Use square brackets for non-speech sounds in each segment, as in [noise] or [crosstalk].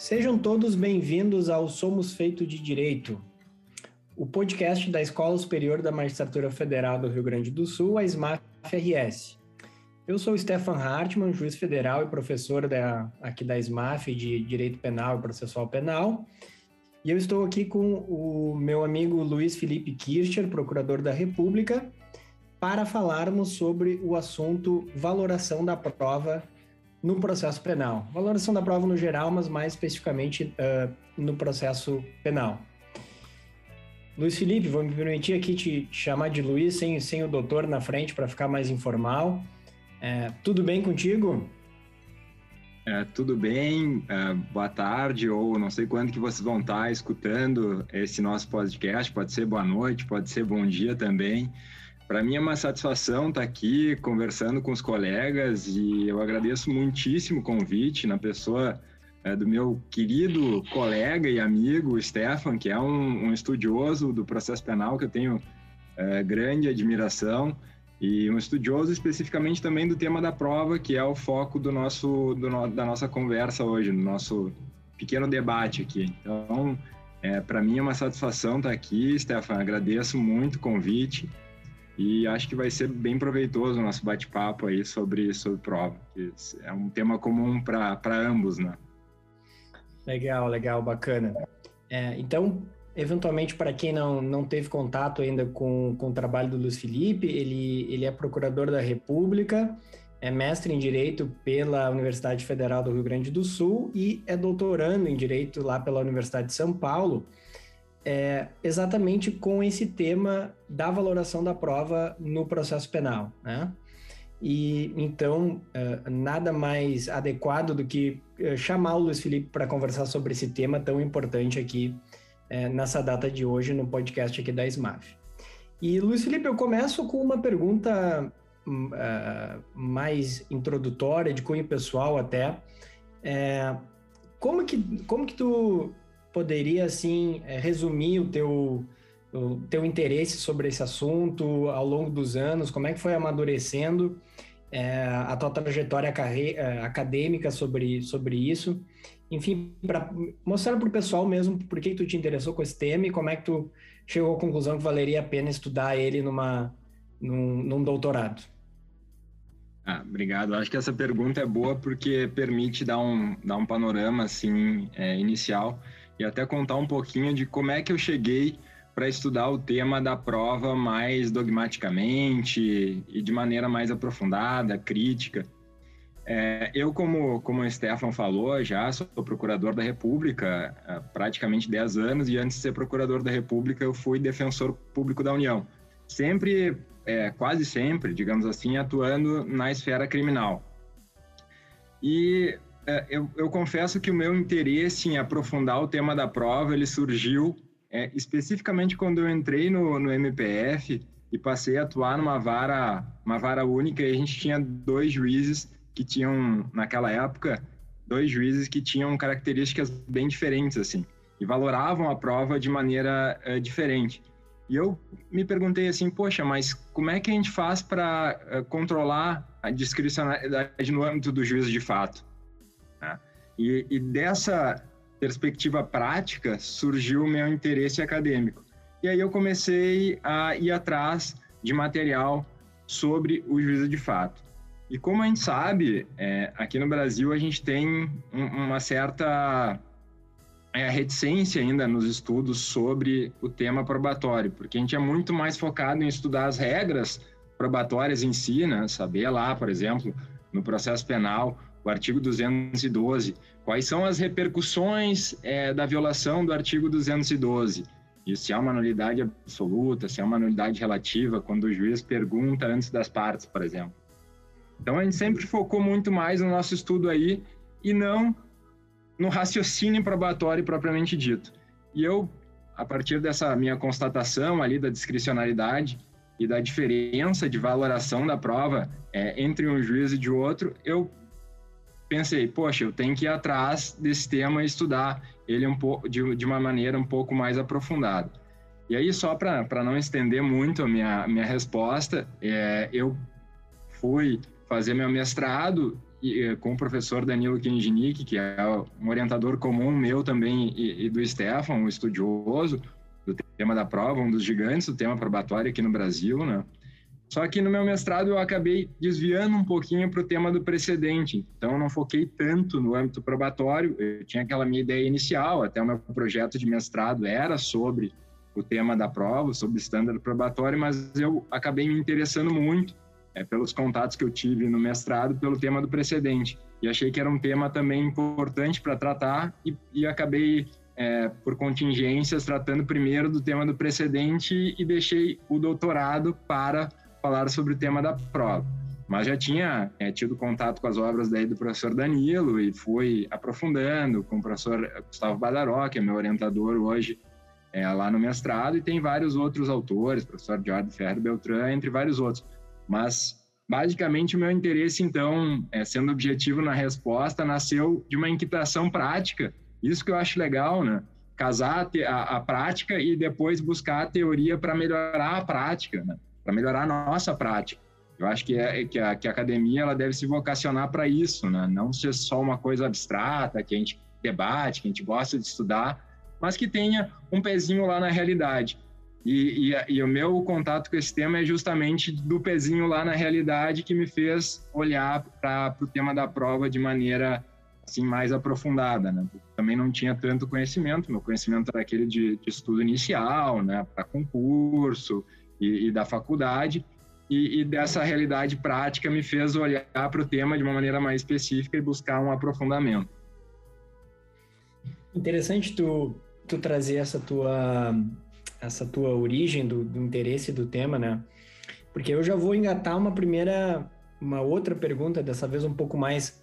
Sejam todos bem-vindos ao Somos Feito de Direito, o podcast da Escola Superior da Magistratura Federal do Rio Grande do Sul, a SMAF-RS. Eu sou Stefan Hartmann, juiz federal e professor da, aqui da SMAF de Direito Penal e Processual Penal, e eu estou aqui com o meu amigo Luiz Felipe Kircher, procurador da República, para falarmos sobre o assunto valoração da prova no processo penal. Valoração da prova no geral, mas mais especificamente uh, no processo penal. Luiz Felipe, vou me permitir aqui te chamar de Luiz, sem, sem o doutor na frente, para ficar mais informal. É, tudo bem contigo? É, tudo bem, é, boa tarde, ou não sei quando que vocês vão estar escutando esse nosso podcast, pode ser boa noite, pode ser bom dia também. Para mim é uma satisfação estar aqui conversando com os colegas e eu agradeço muitíssimo o convite na pessoa é, do meu querido colega e amigo Stefan, que é um, um estudioso do processo penal que eu tenho é, grande admiração e um estudioso especificamente também do tema da prova, que é o foco do nosso, do no, da nossa conversa hoje, no nosso pequeno debate aqui. Então, é, para mim é uma satisfação estar aqui, Stefan, agradeço muito o convite. E acho que vai ser bem proveitoso o nosso bate-papo aí sobre, sobre prova, que é um tema comum para ambos, né? Legal, legal, bacana. É, então, eventualmente, para quem não, não teve contato ainda com, com o trabalho do Luiz Felipe, ele, ele é procurador da República, é mestre em Direito pela Universidade Federal do Rio Grande do Sul e é doutorando em Direito lá pela Universidade de São Paulo é, exatamente com esse tema da valoração da prova no processo penal, né? E então, é, nada mais adequado do que é, chamar o Luiz Felipe para conversar sobre esse tema tão importante aqui é, nessa data de hoje no podcast aqui da SMAF. E, Luiz Felipe, eu começo com uma pergunta uh, mais introdutória, de cunho pessoal até. Como, que, como que tu poderia assim é, resumir o teu o teu interesse sobre esse assunto ao longo dos anos? Como é que foi amadurecendo é, a tua trajetória é, acadêmica sobre, sobre isso? Enfim, para mostrar para o pessoal mesmo por que tu te interessou com esse tema e como é que tu chegou à conclusão que valeria a pena estudar ele numa, num, num doutorado. Ah, obrigado. Acho que essa pergunta é boa porque permite dar um, dar um panorama assim é, inicial e até contar um pouquinho de como é que eu cheguei para estudar o tema da prova mais dogmaticamente e de maneira mais aprofundada, crítica. É, eu, como, como o Stefan falou, já sou procurador da República há praticamente 10 anos e antes de ser procurador da República eu fui defensor público da União. Sempre, é, quase sempre, digamos assim, atuando na esfera criminal. E eu, eu, confesso que o meu interesse em aprofundar o tema da prova ele surgiu é, especificamente quando eu entrei no, no MPF e passei a atuar numa vara, uma vara única e a gente tinha dois juízes que tinham naquela época dois juízes que tinham características bem diferentes assim e valoravam a prova de maneira é, diferente. E eu me perguntei assim, poxa, mas como é que a gente faz para é, controlar a discricionalidade no âmbito do juízo de fato? E, e dessa perspectiva prática surgiu o meu interesse acadêmico. E aí eu comecei a ir atrás de material sobre o juízo de fato. E como a gente sabe, é, aqui no Brasil a gente tem um, uma certa é, reticência ainda nos estudos sobre o tema probatório, porque a gente é muito mais focado em estudar as regras probatórias em si, né? saber lá, por exemplo, no processo penal, o artigo 212. Quais são as repercussões é, da violação do artigo 212? E se há uma nulidade absoluta, se há uma nulidade relativa, quando o juiz pergunta antes das partes, por exemplo. Então a gente sempre focou muito mais no nosso estudo aí e não no raciocínio probatório propriamente dito. E eu, a partir dessa minha constatação ali da discricionalidade e da diferença de valoração da prova é, entre um juiz e de outro, eu pensei, poxa, eu tenho que ir atrás desse tema e estudar ele um pouco de, de uma maneira um pouco mais aprofundada. E aí, só para não estender muito a minha, minha resposta, é, eu fui fazer meu mestrado e, com o professor Danilo Kenjinic, que é um orientador comum meu também e, e do Stefan, um estudioso do tema da prova, um dos gigantes do tema probatório aqui no Brasil, né? Só que no meu mestrado eu acabei desviando um pouquinho para o tema do precedente, então eu não foquei tanto no âmbito probatório. Eu tinha aquela minha ideia inicial, até o meu projeto de mestrado era sobre o tema da prova, sobre o estándar probatório, mas eu acabei me interessando muito é, pelos contatos que eu tive no mestrado pelo tema do precedente. E achei que era um tema também importante para tratar e, e acabei, é, por contingências, tratando primeiro do tema do precedente e deixei o doutorado para falar sobre o tema da prova. Mas já tinha é, tido contato com as obras daí do professor Danilo e fui aprofundando com o professor Gustavo Badaró, que é meu orientador hoje é, lá no mestrado, e tem vários outros autores, professor Jorge Ferro Beltrán, entre vários outros. Mas, basicamente, o meu interesse, então, é, sendo objetivo na resposta, nasceu de uma inquietação prática. Isso que eu acho legal, né? Casar a, a prática e depois buscar a teoria para melhorar a prática, né? Para melhorar a nossa prática. Eu acho que, é, que, a, que a academia ela deve se vocacionar para isso, né? não ser só uma coisa abstrata que a gente debate, que a gente gosta de estudar, mas que tenha um pezinho lá na realidade. E, e, e, o meu contato com esse tema é justamente do pezinho lá na realidade que me fez olhar para o tema da prova de maneira assim mais aprofundada, né? Também não tinha tanto conhecimento, meu conhecimento era aquele de, de estudo inicial, né? Para concurso, e, e da faculdade, e, e, dessa realidade prática me fez olhar para o tema de uma maneira mais específica e buscar um aprofundamento. Interessante tu, tu trazer essa tua, essa tua origem do, do interesse do tema, né? Porque eu já vou engatar uma primeira, uma outra pergunta, dessa vez um pouco mais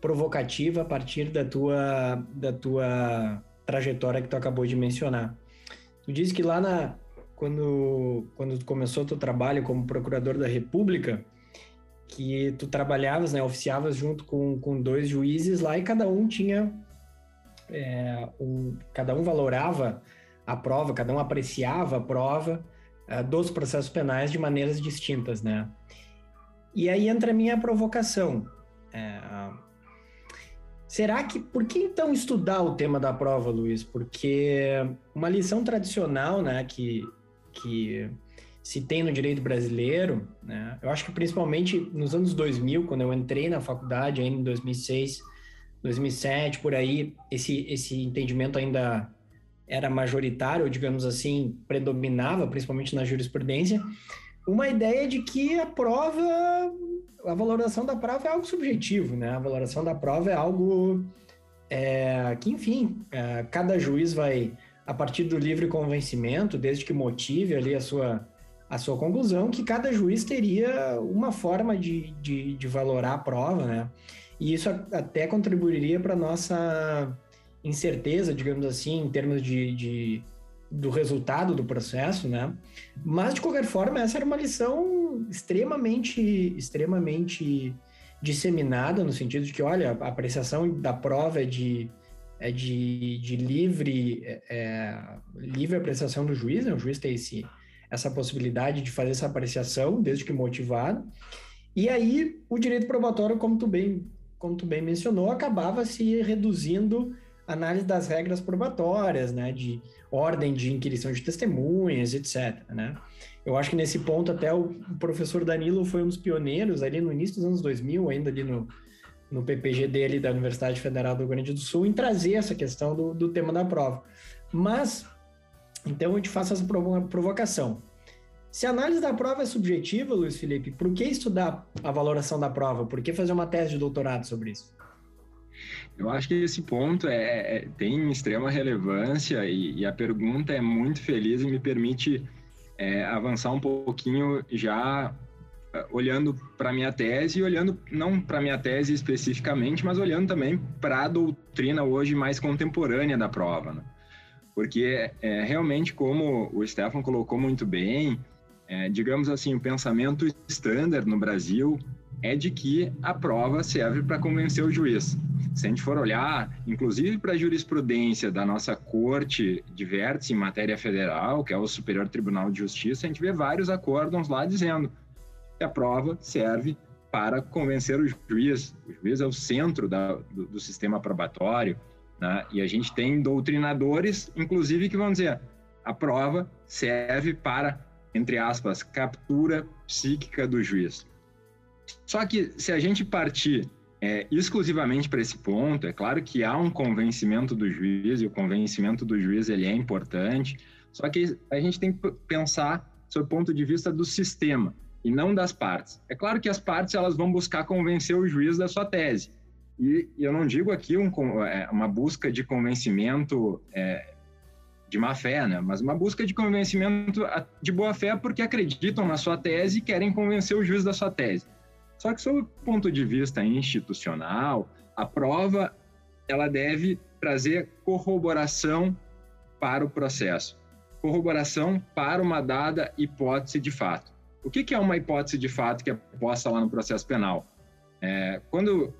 provocativa a partir da tua, da tua trajetória que tu acabou de mencionar. Tu disse que lá na, quando, quando começou teu trabalho como procurador da República, que tu trabalhavas, né, oficiavas junto com, com dois juízes lá e cada um tinha, é, um, cada um valorava a prova, cada um apreciava a prova é, dos processos penais de maneiras distintas, né? E aí entra a minha provocação. É, será que, por que então estudar o tema da prova, Luiz? Porque uma lição tradicional, né, que que se tem no direito brasileiro, né? Eu acho que principalmente nos anos 2000, quando eu entrei na faculdade, ainda em 2006, 2007, por aí, esse, esse entendimento ainda era majoritário, digamos assim, predominava, principalmente na jurisprudência, uma ideia de que a prova, a valoração da prova é algo subjetivo, né? A valoração da prova é algo é, que, enfim, é, cada juiz vai a partir do livre convencimento, desde que motive ali a sua, a sua conclusão, que cada juiz teria uma forma de, de, de valorar a prova, né? E isso até contribuiria para a nossa incerteza, digamos assim, em termos de, de, do resultado do processo, né? Mas, de qualquer forma, essa era uma lição extremamente, extremamente disseminada, no sentido de que, olha, a apreciação da prova é de é de, de livre, é, é, livre apreciação do juiz, né? o juiz tem esse, essa possibilidade de fazer essa apreciação, desde que motivado. E aí, o direito probatório, como tu bem, como tu bem mencionou, acabava se reduzindo a análise das regras probatórias, né, de ordem de inquirição de testemunhas, etc, né? Eu acho que nesse ponto até o professor Danilo foi um dos pioneiros ali no início dos anos 2000, ainda ali no, no PPG dele da Universidade Federal do Rio Grande do Sul em trazer essa questão do, do tema da prova. Mas, então eu te faço essa provocação. Se a análise da prova é subjetiva, Luiz Felipe, por que estudar a valoração da prova? Por que fazer uma tese de doutorado sobre isso? Eu acho que esse ponto é, é tem extrema relevância e, e, a pergunta é muito feliz e me permite é, avançar um pouquinho já olhando para minha tese e olhando não para minha tese especificamente, mas olhando também para a doutrina hoje mais contemporânea da prova, né? porque é, realmente como o Stefan colocou muito bem, é, digamos assim, o pensamento standard no Brasil é de que a prova serve para convencer o juiz. Se a gente for olhar, inclusive para a jurisprudência da nossa corte de vértice em matéria federal, que é o Superior Tribunal de Justiça, a gente vê vários acórdãos lá dizendo que a prova serve para convencer o juiz. O juiz é o centro da, do, do, sistema probatório, né? e a gente tem doutrinadores, inclusive, que vão dizer a prova serve para, entre aspas, captura psíquica do juiz. Só que se a gente partir é, exclusivamente para esse ponto, é claro que há um convencimento do juiz e o convencimento do juiz ele é importante, só que a gente tem que pensar sob o ponto de vista do sistema e não das partes. É claro que as partes elas vão buscar convencer o juiz da sua tese. E, eu não digo aqui um, é, uma busca de convencimento é, de má fé, né? mas uma busca de convencimento de boa fé porque acreditam na sua tese e querem convencer o juiz da sua tese. Só que sob o ponto de vista institucional, a prova ela deve trazer corroboração para o processo, corroboração para uma dada hipótese de fato. O que, que é uma hipótese de fato que é posta lá no processo penal? É, quando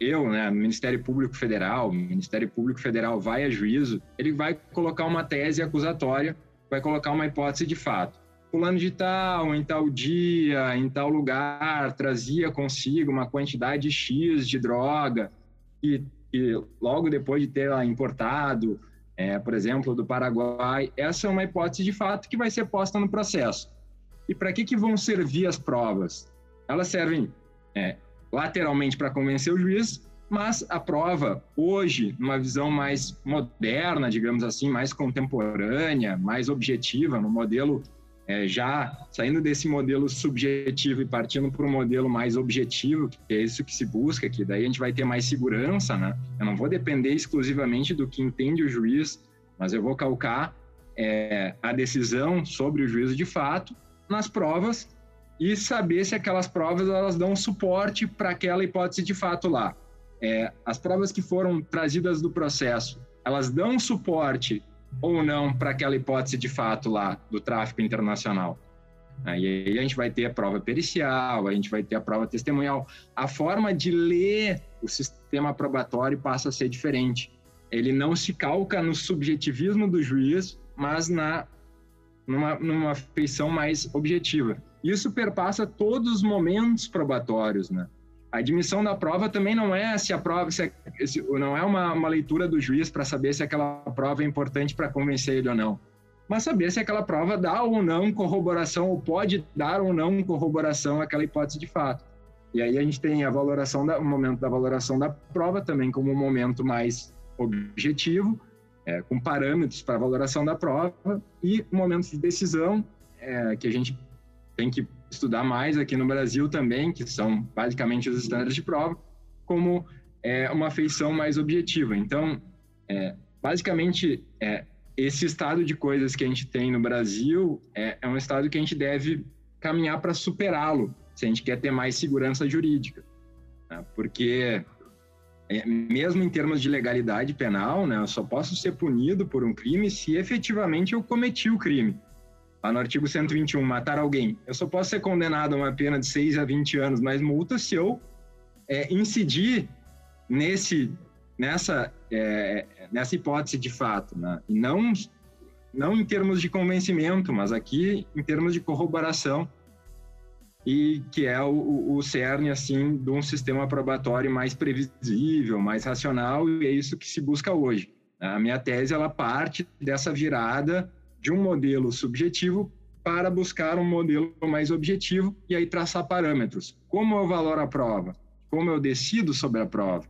eu, né, Ministério Público Federal, Ministério Público Federal vai a juízo, ele vai colocar uma tese acusatória, vai colocar uma hipótese de fato fulano de tal, em tal dia, em tal lugar, trazia consigo uma quantidade X de droga e, e logo depois de ter importado, é, por exemplo, do Paraguai, essa é uma hipótese de fato que vai ser posta no processo. E para que, que vão servir as provas? Elas servem é, lateralmente para convencer o juiz, mas a prova, hoje, numa visão mais moderna, digamos assim, mais contemporânea, mais objetiva, no modelo é, já saindo desse modelo subjetivo e partindo para um modelo mais objetivo, que é isso que se busca, que daí a gente vai ter mais segurança, né? Eu não vou depender exclusivamente do que entende o juiz, mas eu vou calcar é, a decisão sobre o juízo de fato nas provas e saber se aquelas provas elas dão suporte para aquela hipótese de fato lá. É, as provas que foram trazidas do processo, elas dão suporte ou não para aquela hipótese de fato lá do tráfico internacional. Aí a gente vai ter a prova pericial, a gente vai ter a prova testemunhal. A forma de ler o sistema probatório passa a ser diferente. Ele não se calca no subjetivismo do juiz, mas na numa, numa feição mais objetiva. Isso perpassa todos os momentos probatórios, né? A admissão da prova também não é se a prova se, se não é uma, uma leitura do juiz para saber se aquela prova é importante para convencer ele ou não, mas saber se aquela prova dá ou não corroboração ou pode dar ou não corroboração àquela hipótese de fato. E aí a gente tem a valoração da, o momento da valoração da prova também como um momento mais objetivo, é, com parâmetros para valoração da prova e o momento de decisão é, que a gente tem que estudar mais aqui no Brasil também, que são basicamente os estándares de prova, como é, uma feição mais objetiva. Então, é, basicamente, é, esse estado de coisas que a gente tem no Brasil é, é um estado que a gente deve caminhar para superá-lo, se a gente quer ter mais segurança jurídica. Né? Porque, é, mesmo em termos de legalidade penal, né, eu só posso ser punido por um crime se efetivamente eu cometi o crime. Lá no artigo 121, matar alguém. Eu só posso ser condenado a uma pena de 6 a 20 anos mais multa se eu é, incidir nesse, nessa, é, nessa hipótese de fato, né? E não, não em termos de convencimento, mas aqui em termos de corroboração e que é o, o cerne assim de um sistema probatório mais previsível, mais racional e é isso que se busca hoje. A minha tese ela parte dessa virada de um modelo subjetivo para buscar um modelo mais objetivo e aí traçar parâmetros. Como eu valoro a prova? Como eu decido sobre a prova?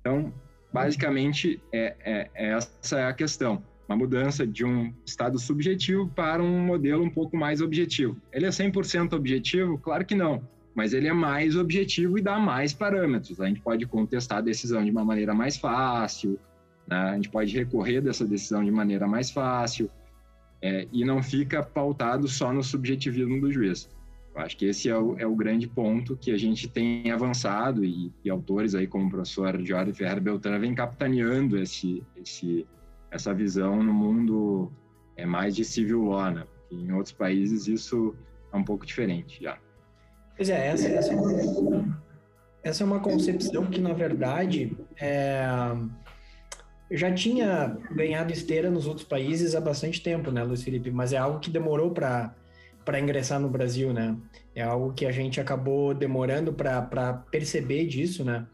Então, basicamente, é, é, é essa é a questão. Uma mudança de um estado subjetivo para um modelo um pouco mais objetivo. Ele é 100% objetivo? Claro que não, mas ele é mais objetivo e dá mais parâmetros. A gente pode contestar a decisão de uma maneira mais fácil, né? a gente pode recorrer dessa decisão de maneira mais fácil, é, e não fica pautado só no subjetivismo do juiz. Eu acho que esse é o, é o grande ponto que a gente tem avançado e, e autores aí como o professor Jorge Ferreira Beltrán vem capitaneando esse, esse, essa visão no mundo é mais de civil law, né? em outros países isso é um pouco diferente já. Pois é, essa, essa, é, uma, essa é uma concepção que, na verdade, é, já tinha ganhado esteira nos outros países há bastante tempo, né, Luiz Felipe? Mas é algo que demorou para para ingressar no Brasil, né? É algo que a gente acabou demorando para perceber disso, né?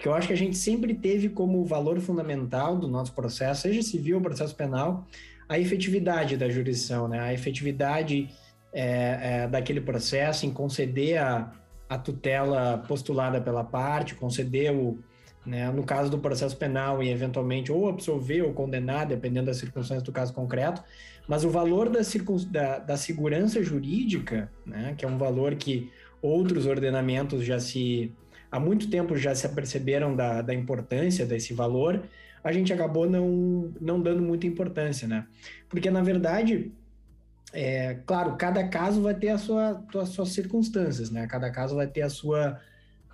Porque eu acho que a gente sempre teve como valor fundamental do nosso processo, seja civil ou processo penal, a efetividade da jurisdição, né? A efetividade é, é, daquele processo em conceder a, a tutela postulada pela parte, conceder o, né, no caso do processo penal, e eventualmente ou absolver ou condenar, dependendo das circunstâncias do caso concreto, mas o valor da, da, da segurança jurídica, né, que é um valor que outros ordenamentos já se, há muito tempo já se aperceberam da, da importância desse valor, a gente acabou não, não dando muita importância, né? Porque, na verdade, é, claro, cada caso vai ter a sua, as suas circunstâncias, né? Cada caso vai ter a sua,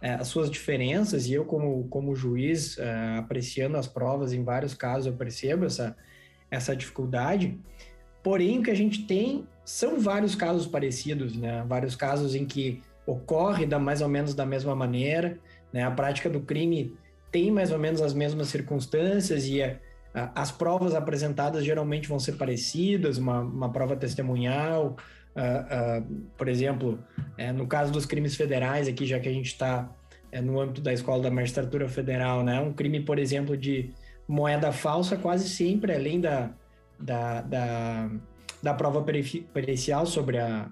é, as suas diferenças, e eu, como, como juiz, é, apreciando as provas, em vários casos eu percebo essa, essa dificuldade. Porém, o que a gente tem são vários casos parecidos, né? Vários casos em que ocorre da mais ou menos da mesma maneira, né? A prática do crime tem mais ou menos as mesmas circunstâncias e a, a, as provas apresentadas geralmente vão ser parecidas, uma, uma prova testemunhal, uh, uh, por exemplo, é, no caso dos crimes federais aqui, já que a gente está é, no âmbito da Escola da Magistratura Federal, né? Um crime, por exemplo, de moeda falsa, quase sempre, além da, da, da, da prova pericial sobre a,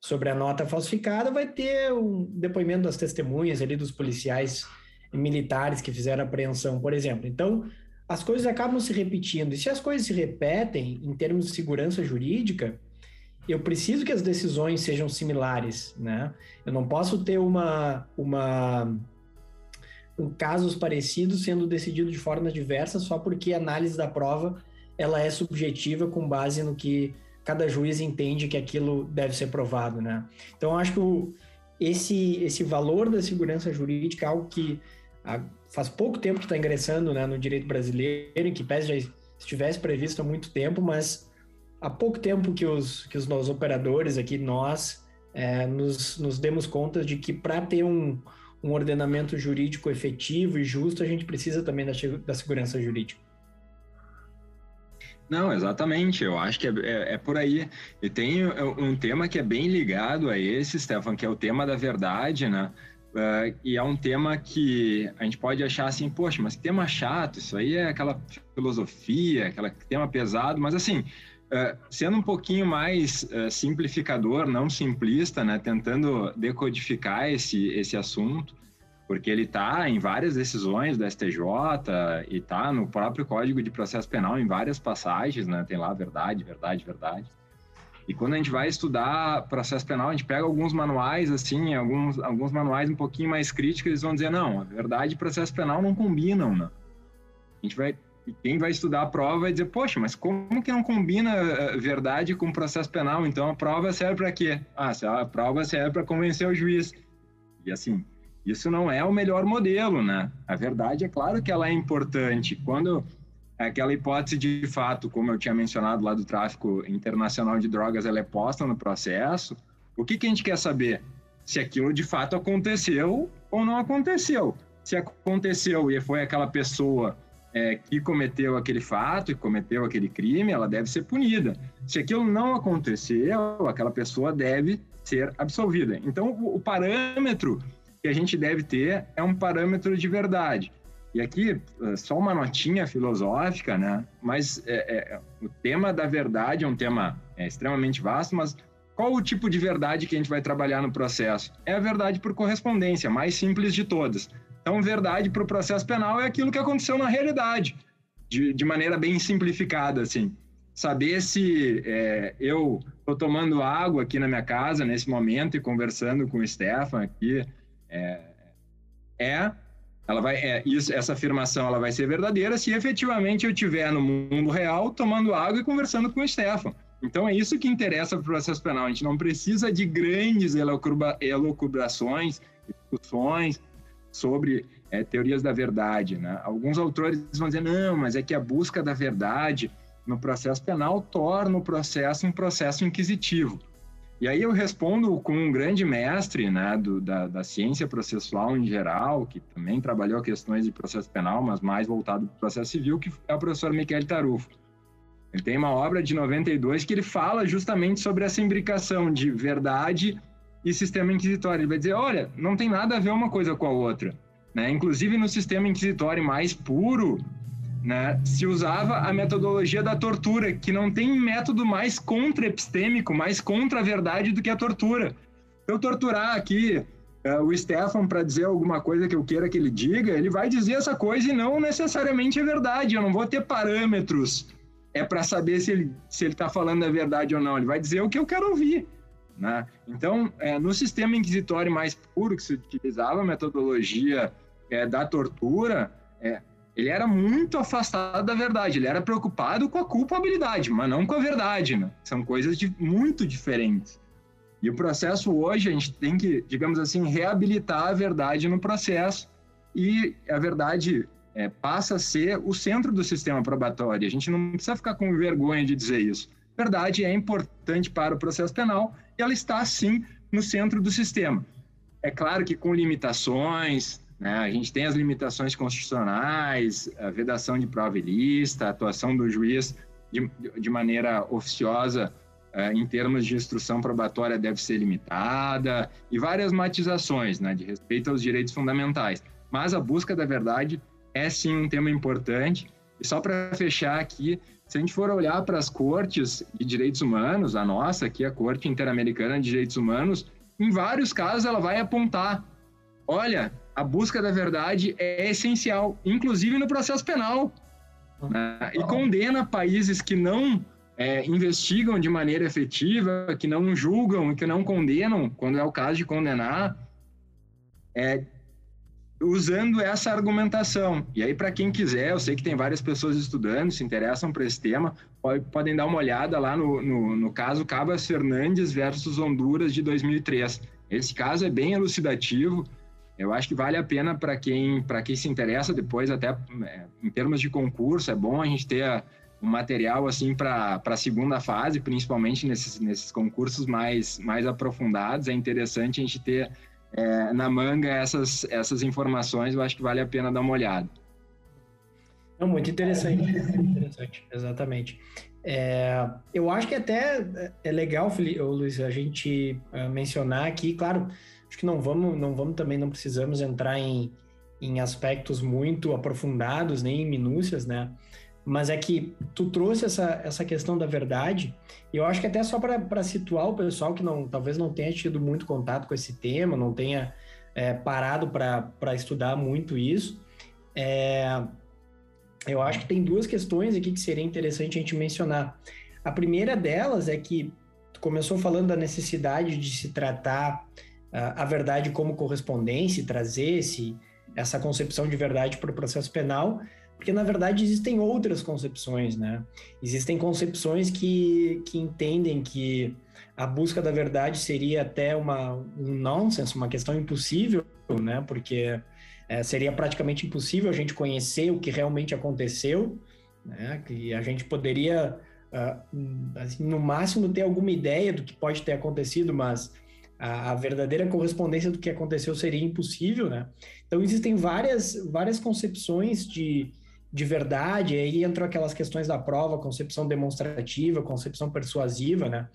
sobre a nota falsificada, vai ter um depoimento das testemunhas ali dos policiais militares que fizeram apreensão, por exemplo. Então, as coisas acabam se repetindo. E se as coisas se repetem em termos de segurança jurídica, eu preciso que as decisões sejam similares, né? Eu não posso ter uma, uma um casos parecidos sendo decidido de formas diversas só porque a análise da prova ela é subjetiva com base no que cada juiz entende que aquilo deve ser provado, né? Então, acho que o, esse, esse valor da segurança jurídica é algo que faz pouco tempo que está ingressando né, no direito brasileiro, que pese já estivesse previsto há muito tempo, mas há pouco tempo que os, que os nossos operadores aqui, nós, é, nos, nos demos conta de que para ter um, um ordenamento jurídico efetivo e justo, a gente precisa também da, da segurança jurídica. Não, exatamente. Eu acho que é, é, é, por aí. E tem um tema que é bem ligado a esse, Stefan, que é o tema da verdade, né? Uh, e é um tema que a gente pode achar assim, poxa, mas que tema chato, isso aí é aquela filosofia, aquele tema pesado, mas assim, uh, sendo um pouquinho mais uh, simplificador, não simplista, né, tentando decodificar esse, esse assunto, porque ele está em várias decisões do STJ e está no próprio Código de Processo Penal em várias passagens, né, tem lá verdade, verdade, verdade. E quando a gente vai estudar processo penal, a gente pega alguns manuais, assim, alguns, alguns manuais um pouquinho mais críticos, eles vão dizer, não, a verdade e processo penal não combinam, né? A gente vai, quem vai estudar a prova vai dizer, poxa, mas como que não combina eh, verdade com processo penal? Então a prova serve para quê? Ah, a prova serve para convencer o juiz. E assim, isso não é o melhor modelo, né? A verdade é claro que ela é importante. Quando aquela hipótese de fato, como eu tinha mencionado lá do tráfico internacional de drogas, ela é posta no processo, o que, que a gente quer saber? Se aquilo de fato aconteceu ou não aconteceu. Se aconteceu e foi aquela pessoa é, que cometeu aquele fato, que cometeu aquele crime, ela deve ser punida. Se aquilo não aconteceu, aquela pessoa deve ser absolvida. Então, o, o parâmetro que a gente deve ter é um parâmetro de verdade. E aqui, eh, só uma notinha filosófica, né? Mas é, é, o tema da verdade é um tema é, extremamente vasto, mas qual o tipo de verdade que a gente vai trabalhar no processo? É a verdade por correspondência, mais simples de todas. Então, verdade para o processo penal é aquilo que aconteceu na realidade, de, de maneira bem simplificada, assim. Saber se eu estou tomando água aqui na minha casa nesse momento e conversando com o Stefan aqui, é, é ela vai, é, isso, essa afirmação ela vai ser verdadeira se efetivamente eu estiver no mundo real tomando água e conversando com o Stefan. Então é isso que interessa para o processo penal. A gente não precisa de grandes elucubrações, discussões sobre é, teorias da verdade. Né? Alguns autores vão dizer, não, mas é que a busca da verdade no processo penal torna o processo um processo inquisitivo. E aí eu respondo com um grande mestre né, do, da, da, ciência processual em geral, que também trabalhou questões de processo penal, mas mais voltado para o processo civil, que é o professor Michele Tarufo. Ele tem uma obra de 92 que ele fala justamente sobre essa imbricação de verdade e sistema inquisitório. Ele vai dizer, olha, não tem nada a ver uma coisa com a outra. Né? Inclusive no sistema inquisitório mais puro, né, se usava a metodologia da tortura, que não tem método mais contra-epistêmico, mais contra a verdade do que a tortura. Eu torturar aqui uh, o Stefan para dizer alguma coisa que eu queira que ele diga, ele vai dizer essa coisa e não necessariamente é verdade. Eu não vou ter parâmetros é para saber se ele se ele está falando a verdade ou não. Ele vai dizer o que eu quero ouvir. Né? Então, é, no sistema inquisitório mais puro, que se utilizava a metodologia é, da tortura, é, ele era muito afastado da verdade, ele era preocupado com a culpabilidade, mas não com a verdade. Né? São coisas de, muito diferentes. E o processo hoje, a gente tem que, digamos assim, reabilitar a verdade no processo, e a verdade é, passa a ser o centro do sistema probatório. A gente não precisa ficar com vergonha de dizer isso. Verdade é importante para o processo penal e ela está, sim, no centro do sistema. É claro que com limitações, né? a gente tem as limitações constitucionais, a vedação de prova lista, a atuação do juiz de, de maneira oficiosa é, em termos de instrução probatória deve ser limitada, e várias matizações né, de respeito aos direitos fundamentais. Mas a busca da verdade é sim um tema importante. E só para fechar aqui, se a gente for olhar para as cortes de direitos humanos, a nossa aqui, a Corte Interamericana de Direitos Humanos, em vários casos ela vai apontar: olha, a busca da verdade é essencial, inclusive no processo penal. Né? E condena países que não é, investigam de maneira efetiva, que não julgam, que não condenam, quando é o caso de condenar, é, usando essa argumentação. E aí, para quem quiser, eu sei que tem várias pessoas estudando, se interessam por esse tema, pode, podem dar uma olhada lá no, no, no, caso Cabas Fernandes versus Honduras de 2003. Esse caso é bem elucidativo. Eu acho que vale a pena para quem, quem se interessa depois, até é, em termos de concurso, é bom a gente ter um material assim para a segunda fase, principalmente nesses, nesses concursos mais, mais aprofundados. É interessante a gente ter é, na manga essas, essas informações, eu acho que vale a pena dar uma olhada. Muito interessante, interessante, exatamente. É, eu acho que até é legal, Felipe, Luiz, a gente uh, mencionar aqui, claro, acho que não vamos, não vamos também, não precisamos entrar em, em aspectos muito aprofundados, nem em minúcias, né? mas é que tu trouxe essa, essa questão da verdade, e eu acho que até só para situar o pessoal que não talvez não tenha tido muito contato com esse tema, não tenha é, parado para estudar muito isso, é, eu acho que tem duas questões aqui que seria interessante a gente mencionar. A primeira delas é que tu começou falando da necessidade de se tratar a, verdade como correspondência, trazer esse, essa concepção de verdade para o processo penal, porque, na verdade, existem outras concepções, né? Existem concepções que, que entendem que a busca da verdade seria até uma, um nonsense, uma questão impossível, né? Porque é, seria praticamente impossível a gente conhecer o que realmente aconteceu, né? Que a gente poderia, uh, assim, no máximo, ter alguma ideia do que pode ter acontecido, mas a, a, verdadeira correspondência do que aconteceu seria impossível, né? Então existem várias várias concepções de, de verdade, aí entram aquelas questões da prova, concepção demonstrativa, concepção persuasiva, né?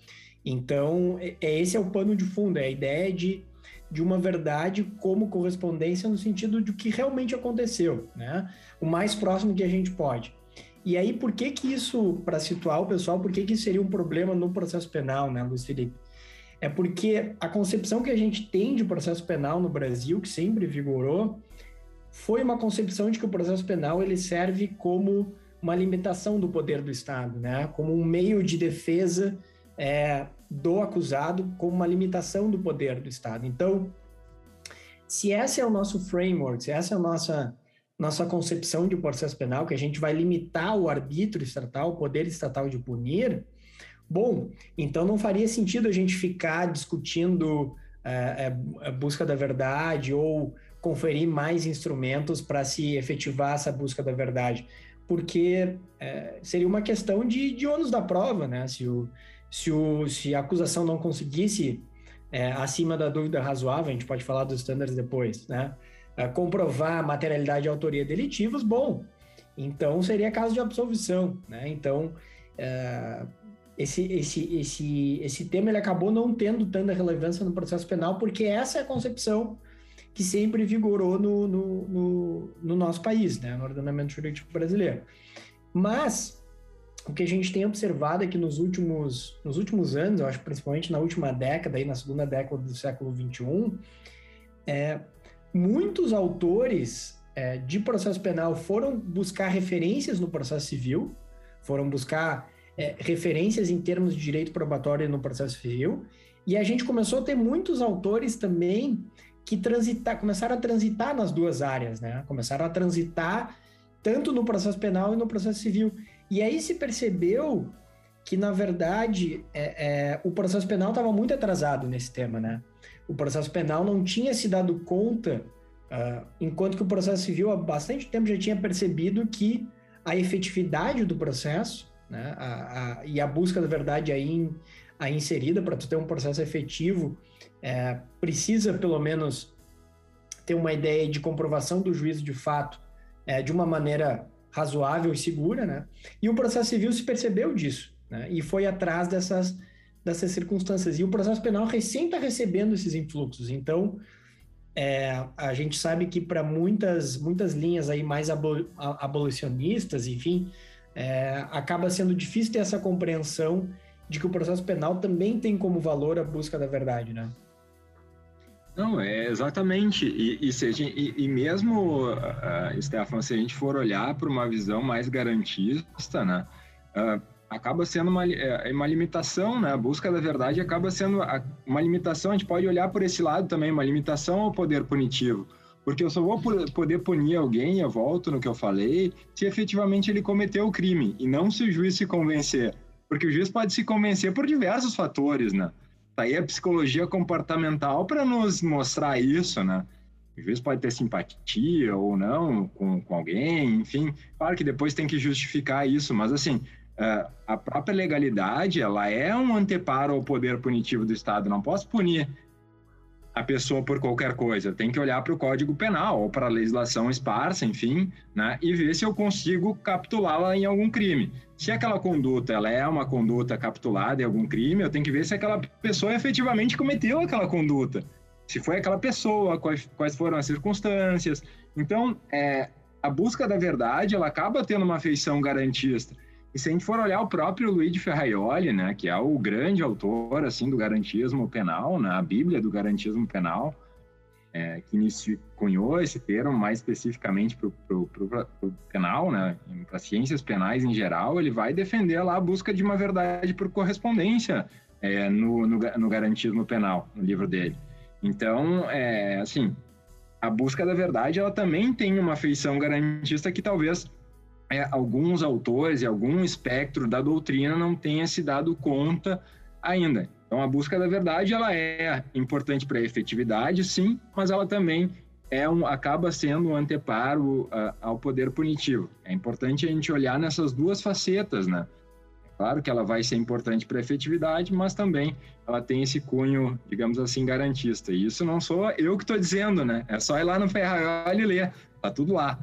Então, é, é, esse é o pano de fundo, é a ideia de, de uma verdade como correspondência no sentido de que realmente aconteceu, né? O mais próximo que a gente pode. E aí, por que que isso, para situar o pessoal, por que que isso seria um problema no processo penal, né, Luiz Felipe? É porque a concepção que a gente tem de processo penal no Brasil, que sempre vigorou, foi uma concepção de que o processo penal ele serve como uma limitação do poder do Estado, né? como um meio de defesa é, do acusado, como uma limitação do poder do Estado. Então, se esse é o nosso framework, se essa é a nossa, nossa concepção de processo penal, que a gente vai limitar o arbítrio estatal, o poder estatal de punir, bom, então não faria sentido a gente ficar discutindo é, a busca da verdade ou conferir mais instrumentos para se efetivar essa busca da verdade, porque é, seria uma questão de, de ônus da prova, né? Se, o, se, o, se a acusação não conseguisse, acima da dúvida razoável, a gente pode falar dos estándares depois, né? Comprovar materialidade e autoria delitivos, bom, então seria caso de absolvição, né? Então, esse, esse, esse, esse tema ele acabou não tendo tanta relevância no processo penal, porque essa é a concepção que sempre vigorou no, no, no, no nosso país, né, no ordenamento jurídico brasileiro. Mas o que a gente tem observado é que nos últimos, nos últimos anos, eu acho principalmente na última década, aí na segunda década do século XXI, é, muitos autores é, de processo penal foram buscar referências no processo civil, foram buscar é, referências em termos de direito probatório no processo civil, e a gente começou a ter muitos autores também que transitar, começaram a transitar nas duas áreas, né? Começaram a transitar tanto no processo penal e no processo civil. E aí se percebeu que, na verdade, é, é, o processo penal estava muito atrasado nesse tema, né? O processo penal não tinha se dado conta, uh, enquanto que o processo civil há bastante tempo já tinha percebido que a efetividade do processo né, a, a, e a busca da verdade aí, aí inserida para tu ter um processo efetivo é, precisa pelo menos ter uma ideia de comprovação do juízo de fato é, de uma maneira razoável e segura, né? E o processo civil se percebeu disso, né? E foi atrás dessas, dessas circunstâncias. E o processo penal recém está recebendo esses influxos. Então, é, a gente sabe que para muitas, muitas linhas aí mais abolicionistas, enfim, é, acaba sendo difícil ter essa compreensão de que o processo penal também tem como valor a busca da verdade, né? Não, é exatamente. E, e, gente, e, e mesmo, uh, Stefan, se a gente for olhar para uma visão mais garantista, né, uh, acaba sendo uma, é, uma limitação, né? A busca da verdade acaba sendo uma limitação. A gente pode olhar por esse lado também, uma limitação ao poder punitivo. Porque eu só vou poder punir alguém, eu volto no que eu falei, se efetivamente ele cometeu o crime, e não se o juiz se convencer. Porque o juiz pode se convencer por diversos fatores, né? Tá aí a psicologia comportamental para nos mostrar isso, né? O juiz pode ter simpatia ou não com, com alguém, enfim. Claro que depois tem que justificar isso, mas assim, é, a própria legalidade, ela é um anteparo ao poder punitivo do Estado. Não posso punir a pessoa por qualquer coisa. Tem que olhar para o Código Penal ou para a legislação esparsa, enfim, né, e ver se eu consigo capitulá-la em algum crime. Se aquela conduta ela é uma conduta capitulada em algum crime, eu tenho que ver se aquela pessoa efetivamente cometeu aquela conduta. Se foi aquela pessoa, quais, quais foram as circunstâncias. Então, é, a busca da verdade ela acaba tendo uma feição garantista. E se a gente for olhar o próprio Luigi Ferraioli, né, que é o grande autor assim do garantismo penal, né, a Bíblia do garantismo penal, é, que inicio, cunhou esse termo mais especificamente para o penal, né, para ciências penais em geral, ele vai defender lá a busca de uma verdade por correspondência é, no, no, no, garantismo penal, no livro dele. Então, é, assim, a busca da verdade, ela também tem uma feição garantista que talvez é, alguns autores e algum espectro da doutrina não tenha se dado conta ainda. Então, a busca da verdade ela é importante para a efetividade, sim, mas ela também é um, acaba sendo um anteparo uh, ao poder punitivo. É importante a gente olhar nessas duas facetas, né? Claro que ela vai ser importante para a efetividade, mas também ela tem esse cunho, digamos assim, garantista. E isso não sou eu que estou dizendo, né? É só ir lá no Ferrari e ler. Tá tudo lá.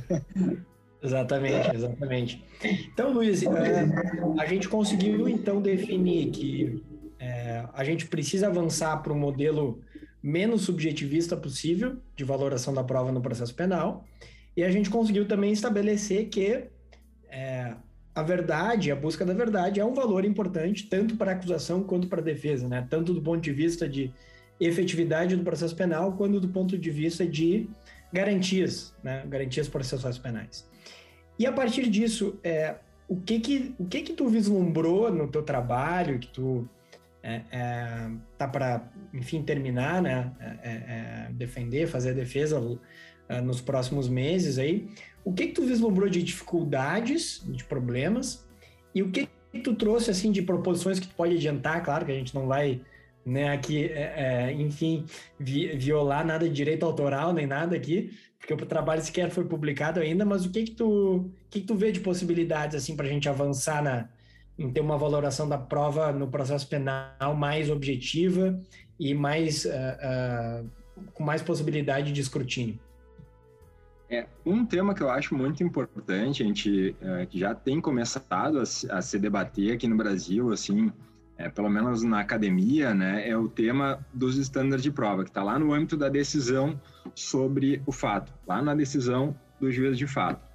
[laughs] Exatamente, exatamente. Então, Luiz, é, a gente conseguiu então definir que é, a gente precisa avançar para um modelo menos subjetivista possível de valoração da prova no processo penal, e a gente conseguiu também estabelecer que é, a verdade, a busca da verdade, é um valor importante tanto para a acusação quanto para a defesa, né? Tanto do ponto de vista de efetividade do processo penal, quanto do ponto de vista de garantias, né? Garantias processuais penais. E a partir disso, é, o que que o que que tu vislumbrou no teu trabalho que tu é, é, tá para enfim terminar, né? É, é, é, defender, fazer a defesa nos próximos meses aí. O que que tu vislumbrou de dificuldades, de problemas e o que que tu trouxe assim de proposições que tu pode adiantar? Claro que a gente não vai né, aqui, enfim, vi, violar nada de direito autoral nem nada aqui, porque o trabalho sequer foi publicado ainda, mas o que que tu, que que tu vê de possibilidades assim para a gente avançar na, em ter uma valoração da prova no processo penal mais objetiva e mais uh, uh, com mais possibilidade de escrutínio? É, um tema que eu acho muito importante, a gente é, já tem começado a, a, se debater aqui no Brasil, assim, é, pelo menos na academia, né, é o tema dos estándares de prova, que está lá no âmbito da decisão sobre o fato, lá na decisão do juiz de fato.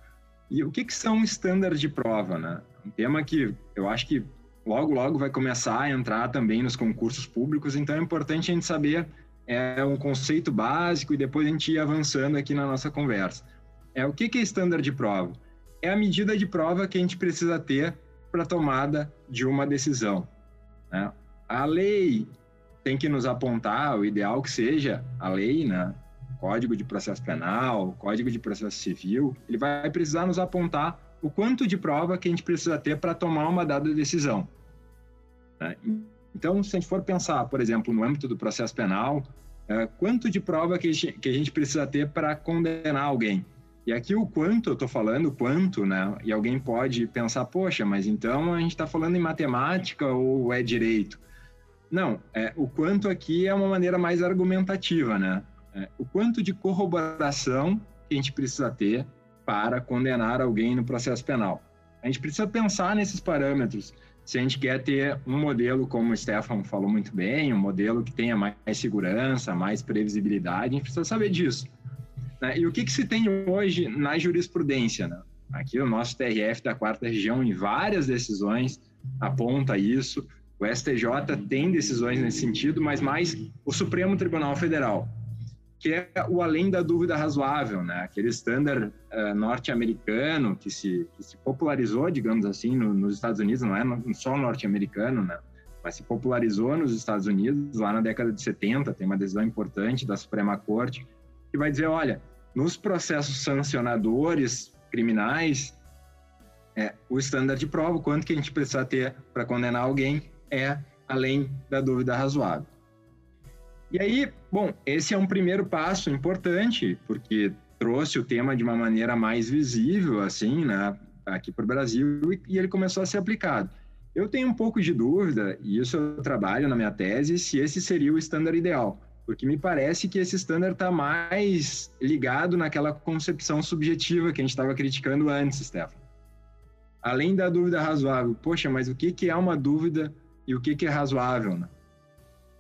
E o que, que são estándares de prova, né? Um tema que eu acho que logo, logo vai começar a entrar também nos concursos públicos, então é importante a gente saber é um conceito básico e depois a gente ir avançando aqui na nossa conversa. É o que, que é estándar de prova? É a medida de prova que a gente precisa ter para a tomada de uma decisão. Né? A lei tem que nos apontar, o ideal que seja a lei, né? Código de Processo Penal, Código de Processo Civil, ele vai precisar nos apontar o quanto de prova que a gente precisa ter para tomar uma dada decisão. Né? Então, se a gente for pensar, por exemplo, no âmbito do processo penal, é, quanto de prova que a gente, que a gente precisa ter para condenar alguém? E aqui o quanto eu estou falando, quanto, né? E alguém pode pensar, poxa, mas então a gente está falando em matemática ou é direito? Não, é, o quanto aqui é uma maneira mais argumentativa, né? É, o quanto de corroboração que a gente precisa ter para condenar alguém no processo penal. A gente precisa pensar nesses parâmetros se a gente quer ter um modelo, como o Stefan falou muito bem, um modelo que tenha mais segurança, mais previsibilidade, a gente precisa saber disso. Né? E o que, que se tem hoje na jurisprudência? Né? Aqui o nosso TRF da quarta região, em várias decisões, aponta isso. O STJ tem decisões nesse sentido, mas mais o Supremo Tribunal Federal que é o além da dúvida razoável, né? Aquele standard uh, norte-americano que se, que se popularizou, digamos assim, no, nos Estados Unidos, não é só norte-americano, né? Mas se popularizou nos Estados Unidos lá na década de 70, tem uma decisão importante da Suprema Corte que vai dizer, olha, nos processos sancionadores criminais, é, o standard de prova, quanto que a gente precisa ter para condenar alguém, é além da dúvida razoável. E aí, bom, esse é um primeiro passo importante, porque trouxe o tema de uma maneira mais visível, assim, né, aqui para o Brasil, e ele começou a ser aplicado. Eu tenho um pouco de dúvida, e isso eu trabalho na minha tese, se esse seria o estándar ideal, porque me parece que esse estándar está mais ligado naquela concepção subjetiva que a gente estava criticando antes, Stefan. Além da dúvida razoável, poxa, mas o que, que é uma dúvida e o que, que é razoável? Né?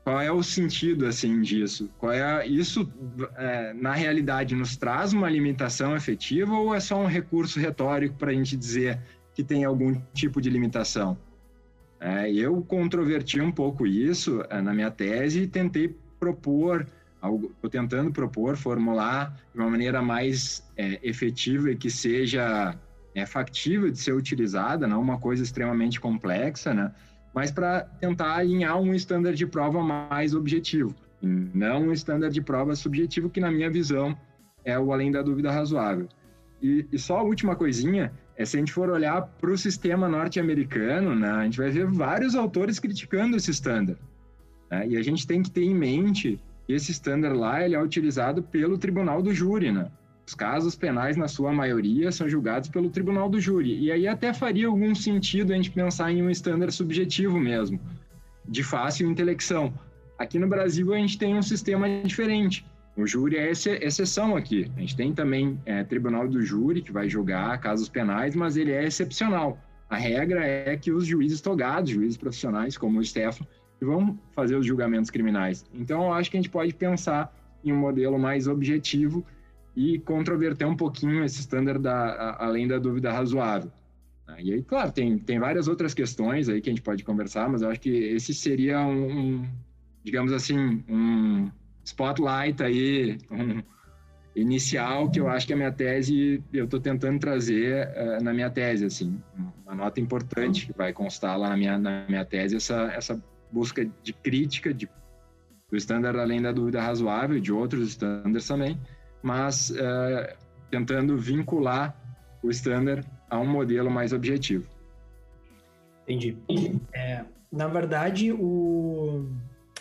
Qual é o sentido assim disso? Qual é isso é, na realidade nos traz uma limitação efetiva ou é só um recurso retórico para a gente dizer que tem algum tipo de limitação? É, eu controverti um pouco isso é, na minha tese e tentei propor estou tentando propor, formular de uma maneira mais é, efetiva e que seja é, factível de ser utilizada, não uma coisa extremamente complexa, né? mas para tentar alinhar um standard de prova mais objetivo, não um standard de prova subjetivo que, na minha visão, é o além da dúvida razoável. E, e só a última coisinha é se a gente for olhar para o sistema norte-americano, né, a gente vai ver vários autores criticando esse standard. Né, e a gente tem que ter em mente que esse standard lá ele é utilizado pelo tribunal do júri, né? Os casos penais, na sua maioria, são julgados pelo tribunal do júri. E aí até faria algum sentido a gente pensar em um estándar subjetivo mesmo, de fácil intelecção. Aqui no Brasil, a gente tem um sistema diferente. O júri é exceção aqui. A gente tem também é, tribunal do júri, que vai julgar casos penais, mas ele é excepcional. A regra é que os juízes togados, juízes profissionais, como o Stefano, vão fazer os julgamentos criminais. Então, eu acho que a gente pode pensar em um modelo mais objetivo e controverter um pouquinho esse standard da, a, além da dúvida razoável. Né? E aí, claro, tem, tem várias outras questões aí que a gente pode conversar, mas eu acho que esse seria um, um digamos assim, um spotlight aí, um inicial que eu acho que a minha tese, eu estou tentando trazer uh, na minha tese, assim, uma nota importante que vai constar lá na minha, na minha tese, essa, essa busca de crítica de, do standard além da dúvida razoável, de outros standards também, mas uh, tentando vincular o standard a um modelo mais objetivo. Entendi. É, na verdade, o,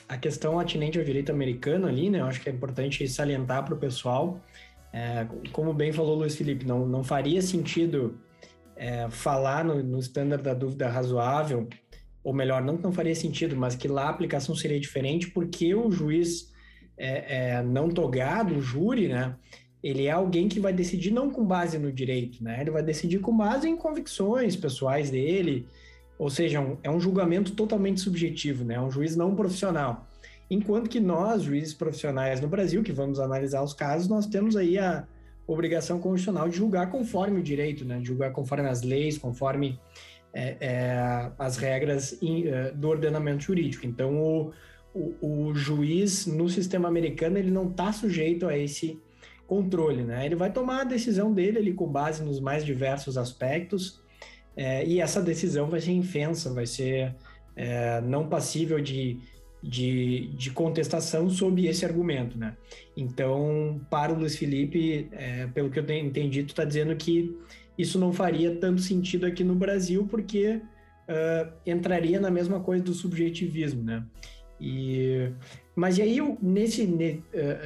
a questão atinente ao direito americano ali, né? Eu acho que é importante salientar para o pessoal. É, como bem falou o Luiz Felipe, não, não faria sentido é, falar no, no standard da dúvida razoável, ou melhor, não que não faria sentido, mas que lá a aplicação seria diferente, porque o juiz é, é, não togado, o júri, né, ele é alguém que vai decidir não com base no direito, né? Ele vai decidir com base em convicções pessoais dele, ou seja, um, é um julgamento totalmente subjetivo, né? É um juiz não profissional. Enquanto que nós, juízes profissionais no Brasil, que vamos analisar os casos, nós temos aí a obrigação constitucional de julgar conforme o direito, né? De julgar conforme as leis, conforme é, é, as regras in, é, do ordenamento jurídico. Então, o, o, o, juiz no sistema americano ele não está sujeito a esse controle, né? Ele vai tomar a decisão dele ele, com base nos mais diversos aspectos é, e essa decisão vai ser infensa, vai ser é, não passível de, de, de, contestação sob esse argumento, né? Então, para o Luiz Felipe, é, pelo que eu tenho entendido, está dizendo que isso não faria tanto sentido aqui no Brasil, porque uh, entraria na mesma coisa do subjetivismo, né? E, mas e aí, nesse,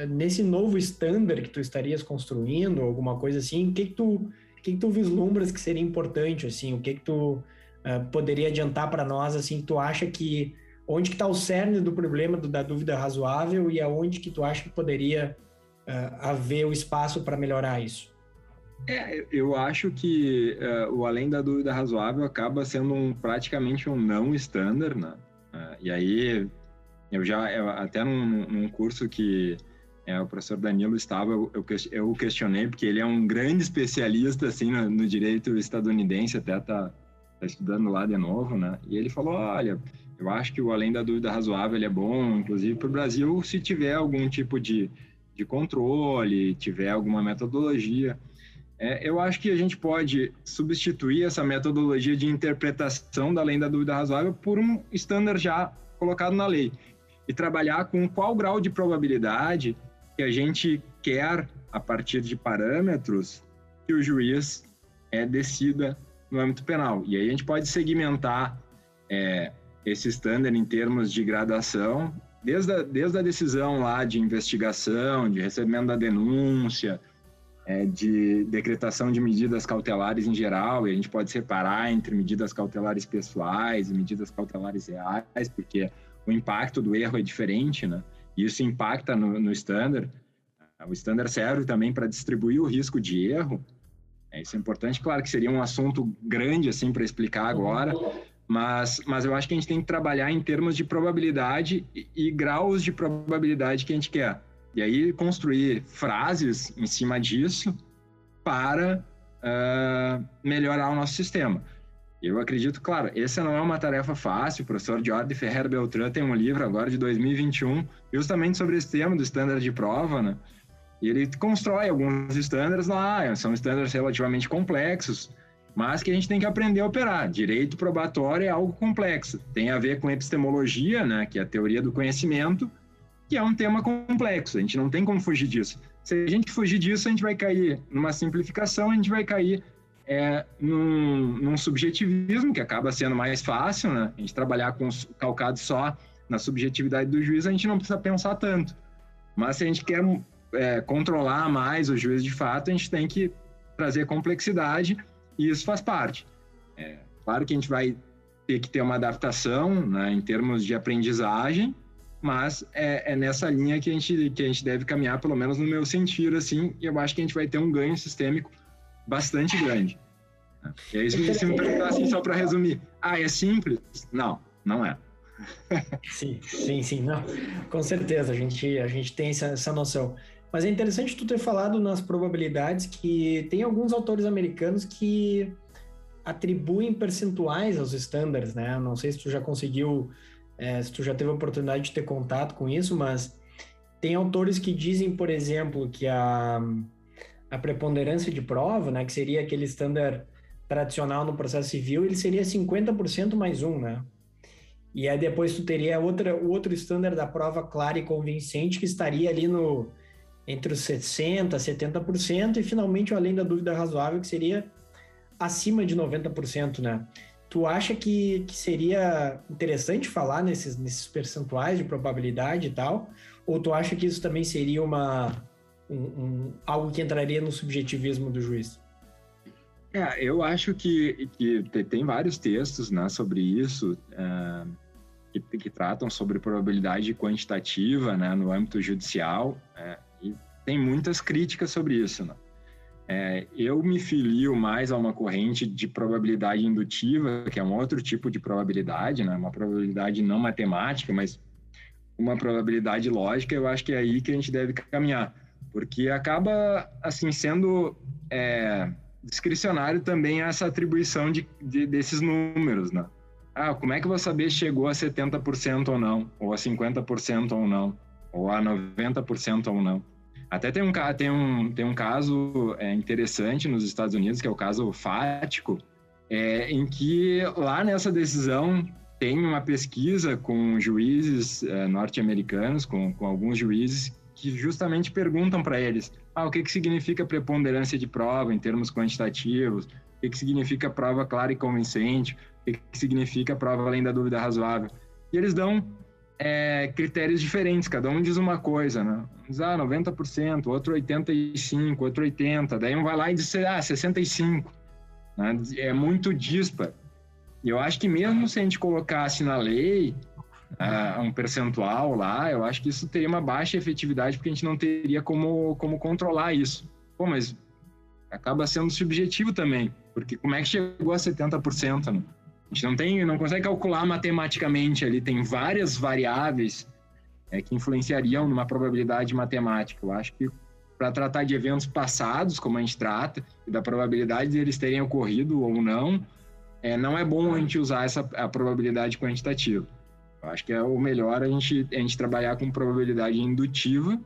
nesse novo estándar que tu estarias construindo, alguma coisa assim, o que, que tu que, que tu vislumbras que seria importante, assim, o que que tu uh, poderia adiantar para nós, assim, tu acha que onde que está o cerne do problema do, da dúvida razoável e aonde que tu acha que poderia uh, haver o espaço para melhorar isso? É, eu acho que uh, o além da dúvida razoável acaba sendo um, praticamente um não standard, né? Uh, e aí, eu já, eu, até num, num, curso que é, o professor Danilo estava, eu, eu, questionei, porque ele é um grande especialista, assim, no, no direito estadunidense, até tá, tá, estudando lá de novo, né? E ele falou, olha, eu acho que o além da dúvida razoável ele é bom, inclusive para o Brasil, se tiver algum tipo de, de controle, tiver alguma metodologia. É, eu acho que a gente pode substituir essa metodologia de interpretação da lei da dúvida razoável por um standard já colocado na lei e trabalhar com qual grau de probabilidade que a gente quer, a partir de parâmetros, que o juiz é, decida no âmbito penal. E aí a gente pode segmentar é, esse standard em termos de gradação, desde a, desde a decisão lá de investigação, de recebimento da denúncia, é, de decretação de medidas cautelares em geral, e a gente pode separar entre medidas cautelares pessoais e medidas cautelares reais, porque o impacto do erro é diferente, né? E isso impacta no, no standard. O standard serve também para distribuir o risco de erro. É, isso é importante. Claro que seria um assunto grande assim para explicar agora, mas, mas eu acho que a gente tem que trabalhar em termos de probabilidade e, e graus de probabilidade que a gente quer. E aí construir frases em cima disso para uh, melhorar o nosso sistema. Eu acredito, claro, essa não é uma tarefa fácil. O professor Jorge Ferrer Beltrán tem um livro agora de 2021, justamente sobre esse tema do standard de prova, né? E ele constrói alguns estándares lá, são estándares relativamente complexos, mas que a gente tem que aprender a operar. Direito probatório é algo complexo. Tem a ver com epistemologia, né, que é a teoria do conhecimento, que é um tema complexo, a gente não tem como fugir disso. Se a gente fugir disso, a gente vai cair numa simplificação, a gente vai cair é, num, num, subjetivismo, que acaba sendo mais fácil, né? A gente trabalhar com calcado só na subjetividade do juiz, a gente não precisa pensar tanto. Mas se a gente quer é, controlar mais o juiz de fato, a gente tem que trazer complexidade e isso faz parte. É, claro que a gente vai ter que ter uma adaptação né, em termos de aprendizagem, mas é, é, nessa linha que a, gente, que a gente deve caminhar, pelo menos no meu sentido, assim, e eu acho que a gente vai ter um ganho sistêmico bastante grande. E aí, se, se me perguntar assim, só para resumir, ah, é simples? Não, não é. sim, sim, sim, não, com certeza, a gente, a gente tem essa, essa noção. Mas é interessante tu ter falado nas probabilidades que tem alguns autores americanos que atribuem percentuais aos estándares, né? Não sei se tu já conseguiu é, se tu já teve a oportunidade de ter contato com isso, mas tem autores que dizem, por exemplo, que a, a preponderância de prova, né, que seria aquele estándar tradicional no processo civil, ele seria 50% mais um, né? E aí depois tu teria outra, o outro estándar da prova clara e convincente que estaria ali no entre os 60%, 70% e finalmente o além da dúvida razoável que seria acima de 90%, né? Tu acha que, que seria interessante falar nesses, nesses percentuais de probabilidade e tal? Ou tu acha que isso também seria uma, um, um, algo que entraria no subjetivismo do juiz? É, eu acho que, que tem vários textos né, sobre isso é, que, que, tratam sobre probabilidade quantitativa né, no âmbito judicial. É, e tem muitas críticas sobre isso. Né? É, eu me filio mais a uma corrente de probabilidade indutiva, que é um outro tipo de probabilidade, né? uma probabilidade não matemática, mas uma probabilidade lógica. Eu acho que é aí que a gente deve caminhar, porque acaba assim sendo é, discricionário também essa atribuição de, de, desses números, né? Ah, como é que eu vou saber se chegou a 70% ou não, ou a 50% ou não, ou a 90% ou não? Até tem um, tem um, tem um caso é, interessante nos Estados Unidos, que é o caso fático, é, em que lá nessa decisão tem uma pesquisa com juízes é, norte-americanos, com, com alguns juízes, que justamente perguntam para eles ah, o que, que significa preponderância de prova em termos quantitativos, o que, que significa prova clara e convincente, o que, que significa prova além da dúvida razoável. E eles dão é, critérios diferentes, cada um diz uma coisa, né? Diz, ah, 90%, outro 85%, outro 80%, daí um vai lá e diz, ah, 65%. Né? É muito dispar. E eu acho que mesmo se a gente colocasse na lei uh, um percentual lá, eu acho que isso teria uma baixa efetividade, porque a gente não teria como, como controlar isso. Pô, mas acaba sendo subjetivo também, porque como é que chegou a 70%? Né? A gente não tem, não consegue calcular matematicamente ali, tem várias variáveis é, que influenciariam numa probabilidade matemática. Eu acho que para tratar de eventos passados, como a gente trata, e da probabilidade de eles terem ocorrido ou não, é, não é bom a gente usar essa a probabilidade quantitativa. Eu acho que é o melhor a gente, a gente trabalhar com probabilidade indutiva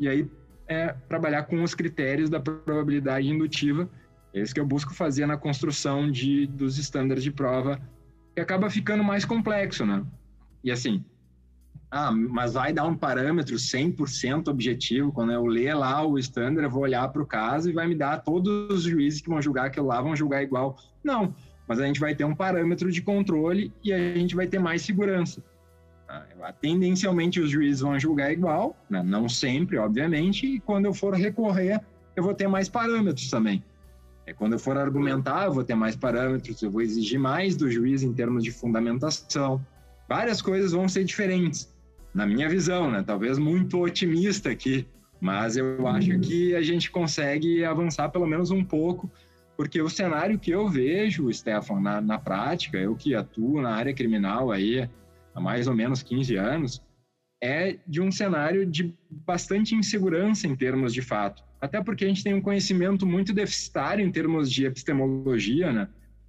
e aí é, trabalhar com os critérios da probabilidade indutiva é isso que eu busco fazer na construção de, dos estándares de prova, que acaba ficando mais complexo, né? E assim, ah, mas vai dar um parâmetro 100% objetivo, quando eu ler lá o estándar, eu vou olhar para o caso e vai me dar todos os juízes que vão julgar aquilo lá, vão julgar igual. Não, mas a gente vai ter um parâmetro de controle e a gente vai ter mais segurança. Ah, tendencialmente os juízes vão julgar igual, né? não sempre, obviamente, e quando eu for recorrer, eu vou ter mais parâmetros também. É, quando eu for argumentar, eu vou ter mais parâmetros, eu vou exigir mais do juiz em termos de fundamentação. Várias coisas vão ser diferentes, na minha visão, né? Talvez muito otimista aqui, mas eu acho que a gente consegue avançar pelo menos um pouco, porque o cenário que eu vejo, Stefan, na, na prática, eu que atuo na área criminal aí há mais ou menos 15 anos, é de um cenário de bastante insegurança em termos de fato até porque a gente tem um conhecimento muito deficitário em termos de epistemologia, né?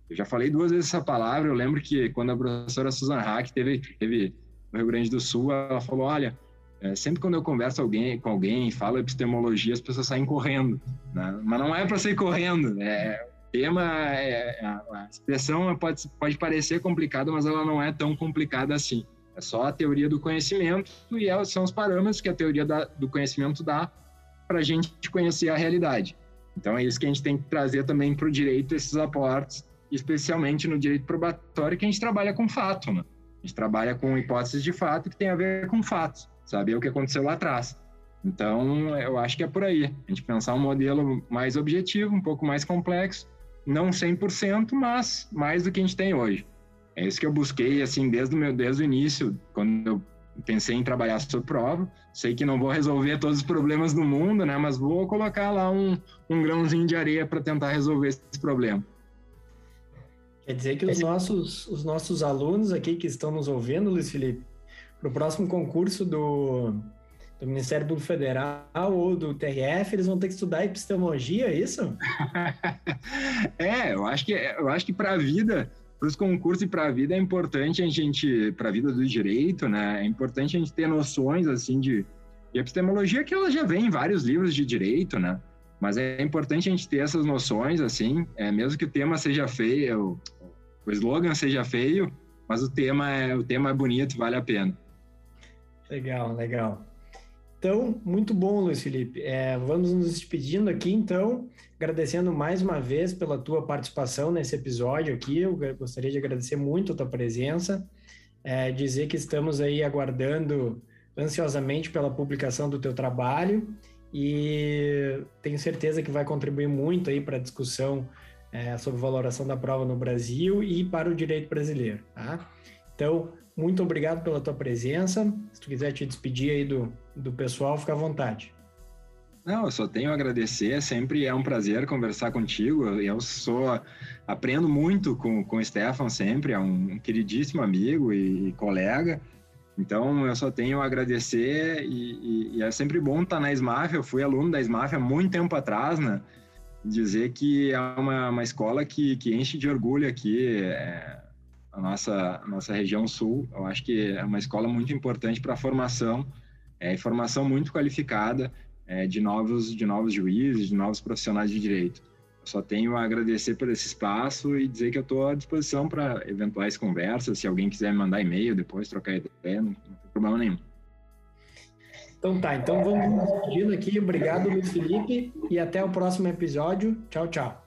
Eu já falei duas vezes essa palavra, eu lembro que quando a professora Susan Hack teve, teve no Rio Grande do Sul, ela falou, olha, é, sempre quando eu converso alguém, com alguém, falo epistemologia, as pessoas saem correndo, né? Mas não é para sair correndo, é, tema, é, a expressão pode, pode parecer complicada, mas ela não é tão complicada assim. É só a teoria do conhecimento e são os parâmetros que a teoria da, do conhecimento dá para a gente conhecer a realidade. Então é isso que a gente tem que trazer também para o direito, esses aportes, especialmente no direito probatório, que a gente trabalha com fato, né? A gente trabalha com hipóteses de fato que tem a ver com fatos, saber o que aconteceu lá atrás. Então, eu acho que é por aí. A gente pensar um modelo mais objetivo, um pouco mais complexo, não 100%, mas mais do que a gente tem hoje. É isso que eu busquei, assim, desde o meu desde o início, quando eu pensei em trabalhar sobre prova. Sei que não vou resolver todos os problemas do mundo, né? Mas vou colocar lá um, um grãozinho de areia para tentar resolver esse problema. Quer dizer que os nossos, os nossos alunos aqui que estão nos ouvindo, Luiz Felipe, para o próximo concurso do, do Ministério Público Federal ou do TRF, eles vão ter que estudar epistemologia, é isso? [laughs] é, eu acho que, eu acho que para a vida para os concursos e para a vida é importante a gente, para a vida do direito, né? É importante a gente ter noções assim de, de epistemologia que ela já vem em vários livros de direito, né? Mas é importante a gente ter essas noções assim, é, mesmo que o tema seja feio, o, o slogan seja feio, mas o tema é o tema é bonito, vale a pena. Legal, legal. Então, muito bom, Luiz Felipe. É, vamos nos despedindo aqui, então, agradecendo mais uma vez pela tua participação nesse episódio aqui. Eu gostaria de agradecer muito a tua presença, é, dizer que estamos aí aguardando ansiosamente pela publicação do teu trabalho e tenho certeza que vai contribuir muito aí para a discussão é, sobre valoração da prova no Brasil e para o direito brasileiro, tá? Então, muito obrigado pela tua presença. Se tu quiser te despedir aí do, do pessoal, fica à vontade. Não, eu só tenho a agradecer. Sempre é um prazer conversar contigo. Eu sou aprendo muito com, com o Stefan sempre, é um queridíssimo amigo e, e colega. Então, eu só tenho a agradecer e, e, e, é sempre bom estar na SMAF. Eu fui aluno da SMAF há muito tempo atrás, né? Dizer que é uma, uma escola que, que enche de orgulho aqui é, a nossa, a nossa região sul. Eu acho que é uma escola muito importante para a formação, é, formação muito qualificada é, de, novos, de novos juízes, de novos profissionais de direito. Eu só tenho a agradecer por esse espaço e dizer que eu estou à disposição para eventuais conversas. Se alguém quiser me mandar e-mail depois, trocar ideia, não, não tem problema nenhum. Então tá, então vamos despedindo aqui. Obrigado, Luiz Felipe, e até o próximo episódio. Tchau, tchau.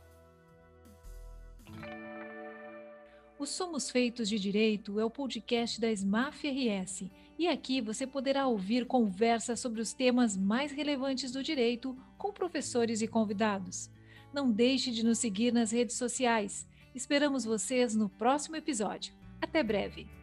O Somos Feitos de Direito é o podcast da SMAF RS e aqui você poderá ouvir conversas sobre os temas mais relevantes do direito com professores e convidados. Não deixe de nos seguir nas redes sociais. Esperamos vocês no próximo episódio. Até breve!